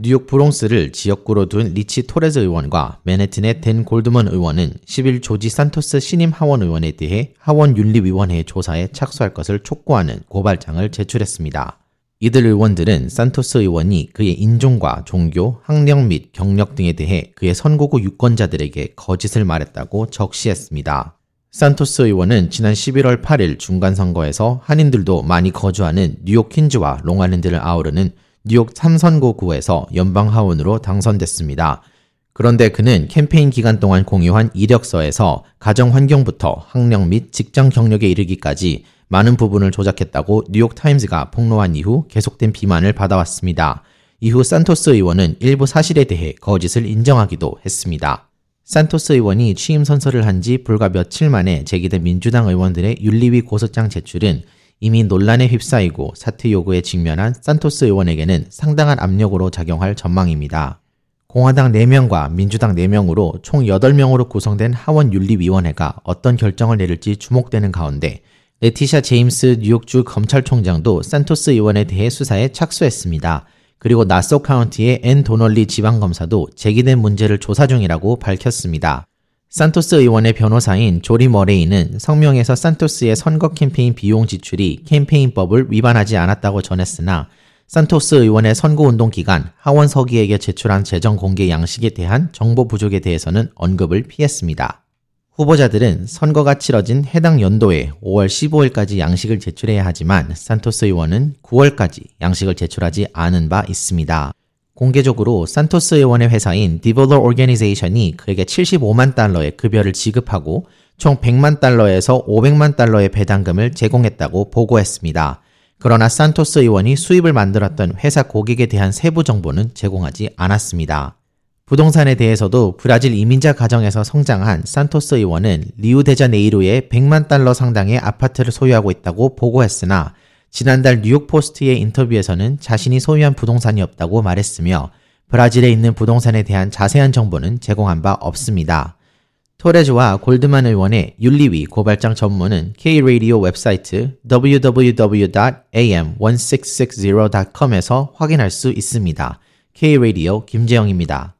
뉴욕 브롱스를 지역구로 둔 리치 토레즈 의원과 맨해튼의 댄 골드먼 의원은 10일 조지 산토스 신임 하원 의원에 대해 하원 윤리위원회 조사에 착수할 것을 촉구하는 고발장을 제출했습니다. 이들 의원들은 산토스 의원이 그의 인종과 종교, 학력 및 경력 등에 대해 그의 선거구 유권자들에게 거짓을 말했다고 적시했습니다. 산토스 의원은 지난 11월 8일 중간선거에서 한인들도 많이 거주하는 뉴욕 퀸즈와 롱아일랜드를 아우르는 뉴욕 3선거구에서 연방하원으로 당선됐습니다. 그런데 그는 캠페인 기간 동안 공유한 이력서에서 가정 환경부터 학력 및 직장 경력에 이르기까지 많은 부분을 조작했다고 뉴욕타임즈가 폭로한 이후 계속된 비만을 받아왔습니다. 이후 산토스 의원은 일부 사실에 대해 거짓을 인정하기도 했습니다. 산토스 의원이 취임 선서를 한 지 불과 며칠 만에 제기된 민주당 의원들의 윤리위 고소장 제출은 이미 논란에 휩싸이고 사퇴 요구에 직면한 산토스 의원에게는 상당한 압력으로 작용할 전망입니다. 공화당 4명과 민주당 4명으로 총 8명으로 구성된 하원 윤리위원회가 어떤 결정을 내릴지 주목되는 가운데 레티샤 제임스 뉴욕주 검찰총장도 산토스 의원에 대해 수사에 착수했습니다. 그리고 나소 카운티의 앤 도널리 지방검사도 제기된 문제를 조사 중이라고 밝혔습니다. 산토스 의원의 변호사인 조리 머레이는 성명에서 산토스의 선거 캠페인 비용 지출이 캠페인법을 위반하지 않았다고 전했으나 산토스 의원의 선거운동 기간 하원 서기에게 제출한 재정 공개 양식에 대한 정보 부족에 대해서는 언급을 피했습니다. 후보자들은 선거가 치러진 해당 연도에 5월 15일까지 양식을 제출해야 하지만 산토스 의원은 9월까지 양식을 제출하지 않은 바 있습니다. 공개적으로 산토스 의원의 회사인 디볼러 오르게니제이션이 그에게 75만 달러의 급여를 지급하고 총 100만 달러에서 500만 달러의 배당금을 제공했다고 보고했습니다. 그러나 산토스 의원이 수입을 만들었던 회사 고객에 대한 세부 정보는 제공하지 않았습니다. 부동산에 대해서도 브라질 이민자 가정에서 성장한 산토스 의원은 리우데자네이루에 100만 달러 상당의 아파트를 소유하고 있다고 보고했으나 지난달 뉴욕포스트의 인터뷰에서는 자신이 소유한 부동산이 없다고 말했으며 브라질에 있는 부동산에 대한 자세한 정보는 제공한 바 없습니다. 토레즈와 골드만 의원의 윤리위 고발장 전문은 K-Radio 웹사이트 www.am1660.com에서 확인할 수 있습니다. K-Radio 김재영입니다.